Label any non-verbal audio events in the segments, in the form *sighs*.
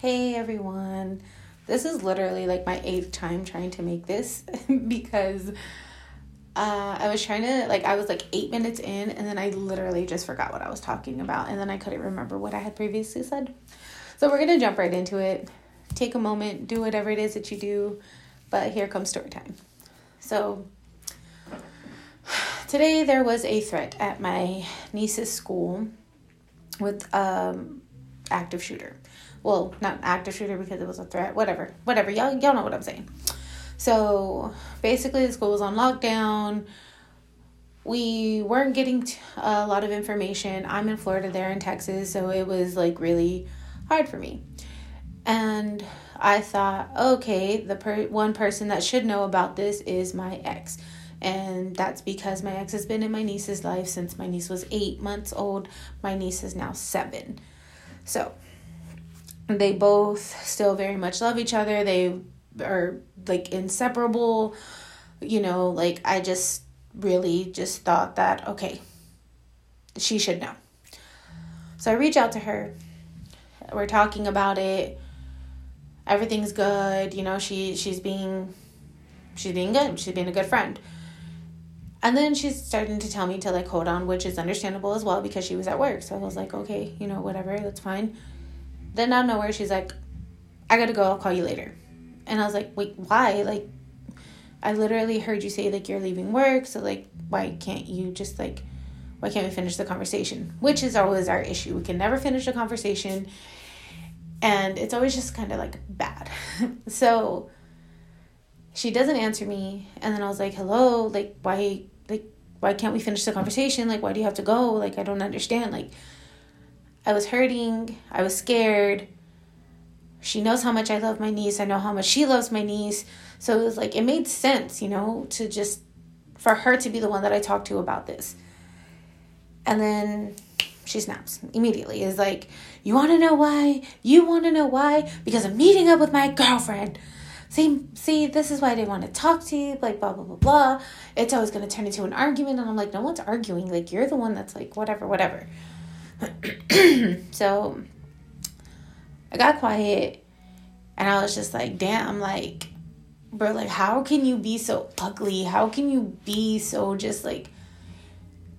Hey everyone. This is literally like my eighth time trying to make this *laughs* because uh, I was trying to, like, I was like eight minutes in and then I literally just forgot what I was talking about and then I couldn't remember what I had previously said. So we're going to jump right into it. Take a moment, do whatever it is that you do, but here comes story time. So *sighs* today there was a threat at my niece's school with um active shooter. Well, not active shooter because it was a threat. Whatever, whatever. Y'all, y'all know what I'm saying. So basically, the school was on lockdown. We weren't getting t- a lot of information. I'm in Florida, they're in Texas, so it was like really hard for me. And I thought, okay, the per- one person that should know about this is my ex. And that's because my ex has been in my niece's life since my niece was eight months old. My niece is now seven. So they both still very much love each other. They are like inseparable. You know, like I just really just thought that, okay, she should know. So I reach out to her. We're talking about it. Everything's good. You know, she she's being she's being good. She's being a good friend. And then she's starting to tell me to like hold on, which is understandable as well because she was at work. So I was like, okay, you know, whatever, that's fine. Then out of nowhere, she's like, I gotta go, I'll call you later. And I was like, wait, why? Like, I literally heard you say like you're leaving work, so like, why can't you just like, why can't we finish the conversation? Which is always our issue. We can never finish a conversation, and it's always just kind of like bad. *laughs* so she doesn't answer me, and then I was like, hello, like, why, like, why can't we finish the conversation? Like, why do you have to go? Like, I don't understand. Like, I was hurting, I was scared. She knows how much I love my niece. I know how much she loves my niece. So it was like, it made sense, you know, to just, for her to be the one that I talked to about this. And then she snaps immediately. Is like, you want to know why? You want to know why? Because I'm meeting up with my girlfriend. See, see, this is why I didn't want to talk to you. Like, blah, blah, blah, blah. It's always going to turn into an argument. And I'm like, no one's arguing. Like, you're the one that's like, whatever, whatever. *clears throat* so I got quiet and I was just like, damn, like, bro, like, how can you be so ugly? How can you be so just like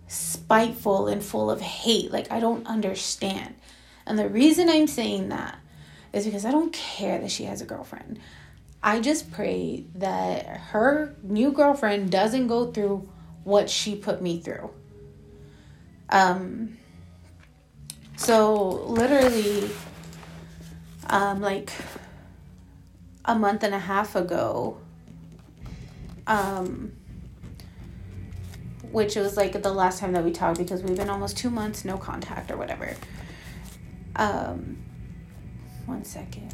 spiteful and full of hate? Like, I don't understand. And the reason I'm saying that is because I don't care that she has a girlfriend. I just pray that her new girlfriend doesn't go through what she put me through. Um, so literally, um, like a month and a half ago, um, which was like the last time that we talked because we've been almost two months no contact or whatever. Um, one second.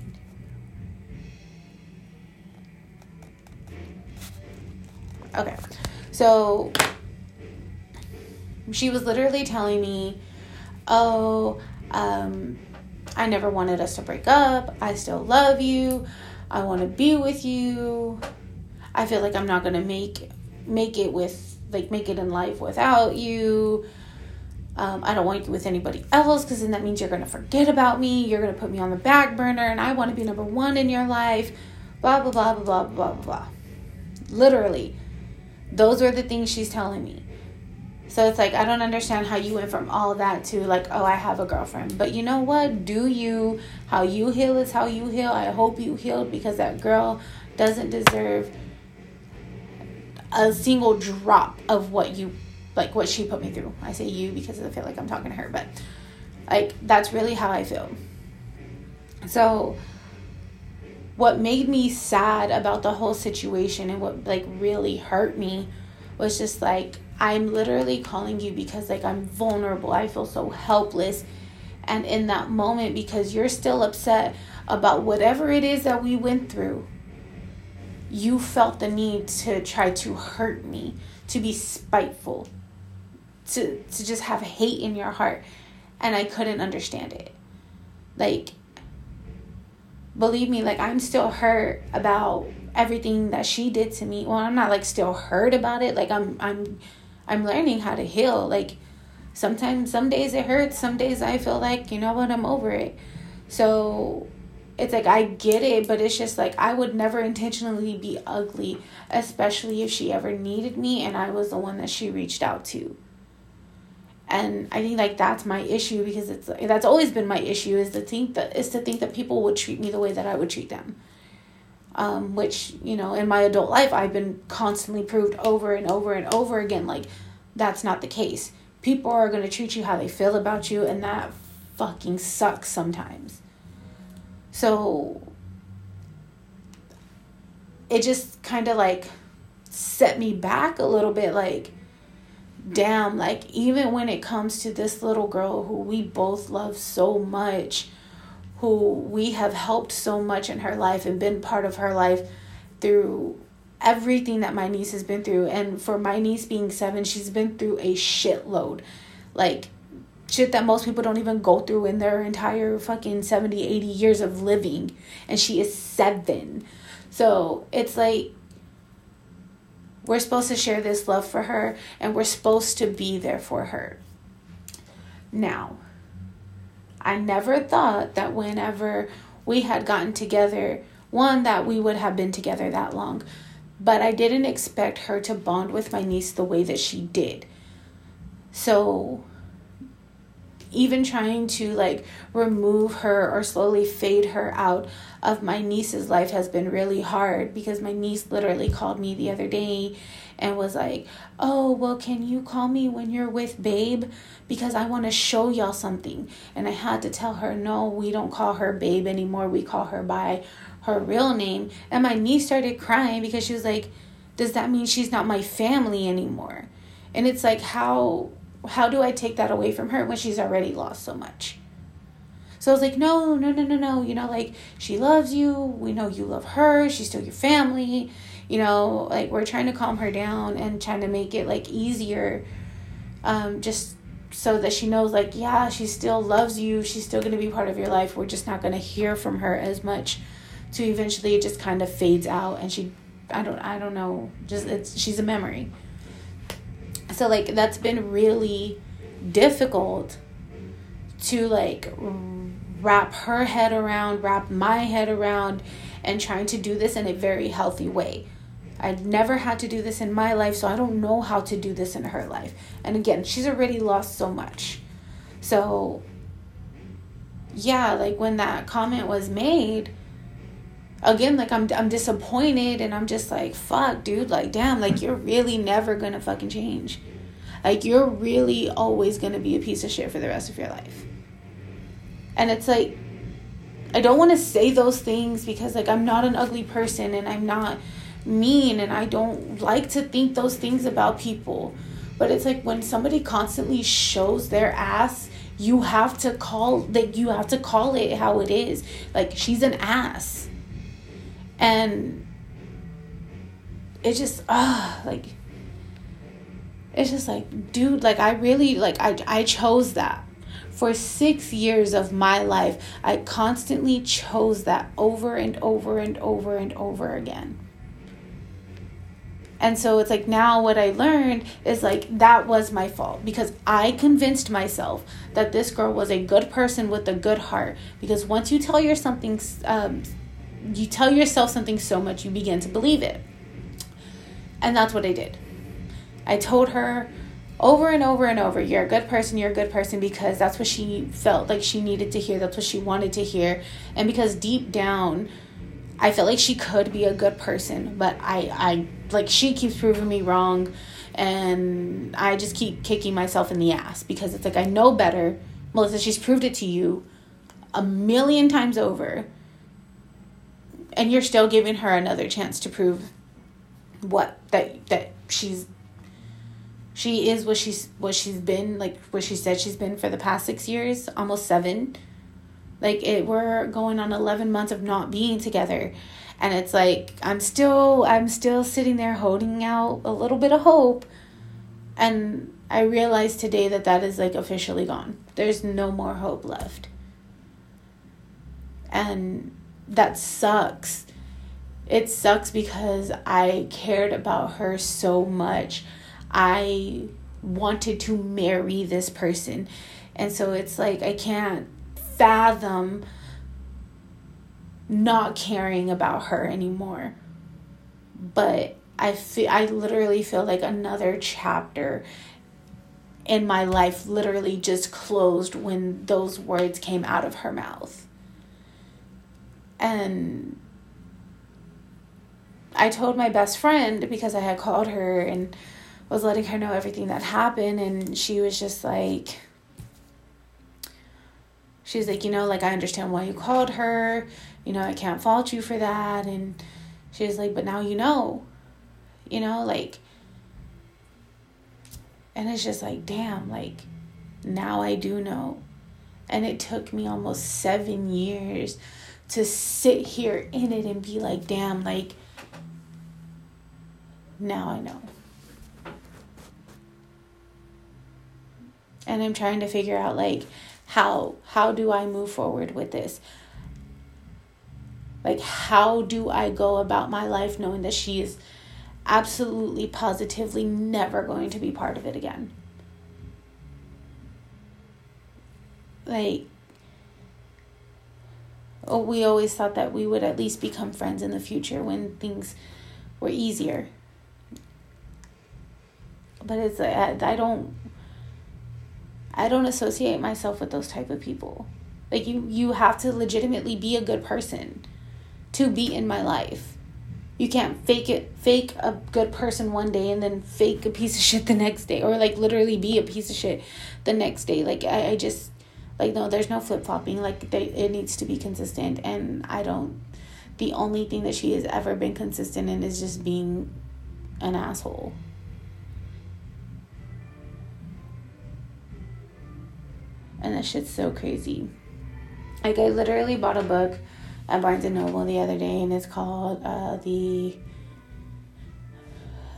Okay, so she was literally telling me oh, um, I never wanted us to break up. I still love you. I want to be with you. I feel like I'm not going to make make it with like make it in life without you. Um, I don't want you with anybody else because then that means you're going to forget about me. You're going to put me on the back burner and I want to be number one in your life. Blah, blah, blah, blah, blah, blah, blah. Literally, those were the things she's telling me. So it's like I don't understand how you went from all that to like, oh, I have a girlfriend. But you know what? Do you how you heal is how you heal. I hope you healed because that girl doesn't deserve a single drop of what you like what she put me through. I say you because I feel like I'm talking to her, but like that's really how I feel. So what made me sad about the whole situation and what like really hurt me was just like I'm literally calling you because like I'm vulnerable. I feel so helpless. And in that moment because you're still upset about whatever it is that we went through, you felt the need to try to hurt me, to be spiteful, to to just have hate in your heart. And I couldn't understand it. Like believe me, like I'm still hurt about everything that she did to me. Well, I'm not like still hurt about it. Like I'm I'm I'm learning how to heal. Like sometimes some days it hurts, some days I feel like, you know what, I'm over it. So it's like I get it, but it's just like I would never intentionally be ugly, especially if she ever needed me and I was the one that she reached out to. And I think like that's my issue because it's that's always been my issue is to think that is to think that people would treat me the way that I would treat them. Um, which you know in my adult life I've been constantly proved over and over and over again like that's not the case. People are to treat you how they feel about you and that fucking sucks sometimes. So it just kind of like set me back a little bit like damn like even when it comes to this little girl who we both love so much who we have helped so much in her life and been part of her life through everything that my niece has been through and for my niece being 7 she's been through a shitload like shit that most people don't even go through in their entire fucking 70, 80 years of living. And she is seven. So it's like we're supposed to share this love for her and we're supposed to be there for her. Now, I never thought that whenever we had gotten together, one, that we would have been together that long, but I didn't expect her to bond with my niece the way that she did. So even trying to like remove her or slowly fade her out of my niece's life has been really hard because my niece literally called me the other day and was like, Oh, well, can you call me when you're with Babe? Because I want to show y'all something. And I had to tell her, No, we don't call her Babe anymore. We call her by her real name. And my niece started crying because she was like, Does that mean she's not my family anymore? And it's like, How how do I take that away from her when she's already lost so much? So I was like, no, no, no, no, no. You know, like she loves you. We know you love her. She's still your family. You know, like we're trying to calm her down and trying to make it like easier, um, just so that she knows, like, yeah, she still loves you. She's still gonna be part of your life. We're just not gonna hear from her as much. To eventually, it just kind of fades out, and she, I don't, I don't know. Just it's she's a memory so like that's been really difficult to like wrap her head around wrap my head around and trying to do this in a very healthy way I'd never had to do this in my life, so I don't know how to do this in her life. And again, she's already lost so much. So, yeah, like when that comment was made, again like I'm I'm disappointed and I'm just like fuck dude like damn like you're really never going to fucking change. Like you're really always going to be a piece of shit for the rest of your life. And it's like I don't want to say those things because like I'm not an ugly person and I'm not mean and I don't like to think those things about people. But it's like when somebody constantly shows their ass, you have to call like you have to call it how it is. Like she's an ass and it just ah uh, like it's just like dude like i really like i i chose that for 6 years of my life i constantly chose that over and over and over and over again and so it's like now what I learned is like that was my fault because I convinced myself that this girl was a good person with a good heart. Because once you tell your something um, you tell yourself something so much you begin to believe it. And that's what I did. I told her over and over and over, you're a good person, you're a good person because that's what she felt like she needed to hear, that's what she wanted to hear. And because deep down, I felt like she could be a good person, but I I like she keeps proving me wrong and I just keep kicking myself in the ass because it's like I know better. Melissa, she's proved it to you a million times over and you're still giving her another chance to prove what that that she's she is what she's what she's been like what she said she's been for the past six years almost seven. Like it we're going on 11 months of not being together. And it's like i'm still i'm still sitting there holding out a little bit of hope. And i realized today that that is like officially gone. There's no more hope left. And that sucks. It sucks because I cared about her so much. I wanted to marry this person. And so it's like I can't fathom not caring about her anymore. But I feel I literally feel like another chapter in my life literally just closed when those words came out of her mouth. And I told my best friend because I had called her and was letting her know everything that happened and she was just like she was like, you know, like I understand why you called her. You know, I can't fault you for that and she was like, but now you know. You know, like and it's just like, damn, like now I do know. And it took me almost seven years to sit here in it and be like, damn, like now I know. And I'm trying to figure out like how how do I move forward with this? Like how do I go about my life knowing that she is absolutely positively never going to be part of it again? Like oh, we always thought that we would at least become friends in the future when things were easier but it's uh, I, I don't I don't associate myself with those type of people. Like you you have to legitimately be a good person to be in my life. You can't fake it fake a good person one day and then fake a piece of shit the next day or like literally be a piece of shit the next day. Like I, I just like no there's no flip flopping like they, it needs to be consistent and I don't the only thing that she has ever been consistent in is just being an asshole. and that shit's so crazy. Like I literally bought a book at Barnes and Noble the other day, and it's called uh, the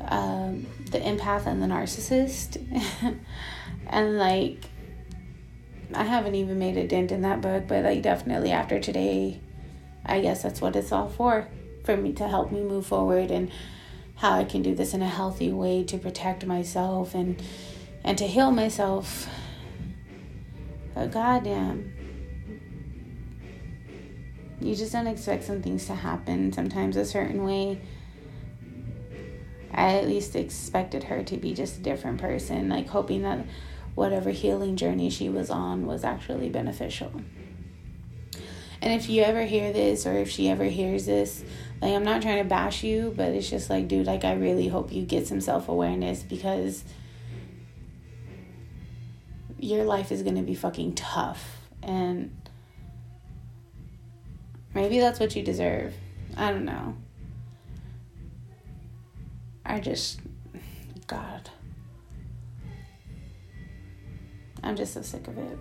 um, the empath and the narcissist, *laughs* and like I haven't even made a dent in that book, but like definitely after today, I guess that's what it's all for for me to help me move forward and how I can do this in a healthy way to protect myself and and to heal myself but goddamn, you just don't expect some things to happen sometimes a certain way. I at least expected her to be just a different person, like hoping that whatever healing journey she was on was actually beneficial. And if you ever hear this or if she ever hears this, like I'm not trying to bash you, but it's just like, dude, like I really hope you get some self awareness because your life is going to be fucking tough. And maybe that's what you deserve. I don't know. I just, God. I'm just so sick of it.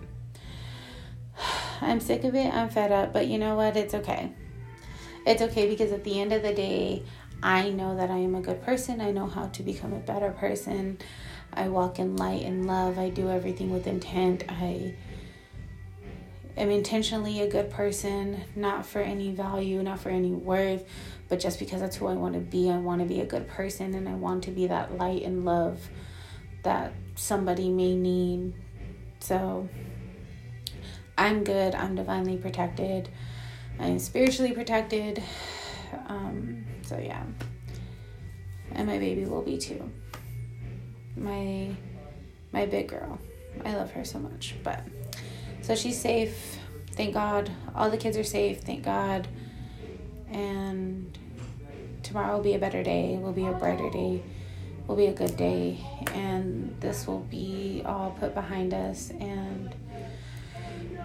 *sighs* I'm sick of it. I'm fed up. But you know what? It's okay. It's okay because at the end of the day, I know that I am a good person. I know how to become a better person. I walk in light and love. I do everything with intent. I am intentionally a good person, not for any value, not for any worth, but just because that's who I want to be. I want to be a good person and I want to be that light and love that somebody may need. So I'm good. I'm divinely protected. I'm spiritually protected. Um, so yeah. And my baby will be too my my big girl. I love her so much. But so she's safe. Thank God. All the kids are safe. Thank God. And tomorrow will be a better day. Will be a brighter day. Will be a good day. And this will be all put behind us and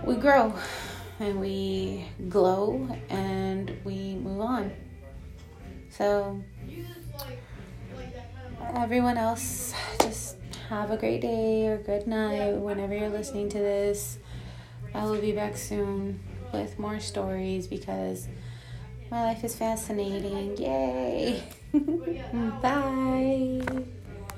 we grow and we glow and we move on. So everyone else, just have a great day or good night whenever you're listening to this. I will be back soon with more stories because my life is fascinating. Yay! *laughs* Bye.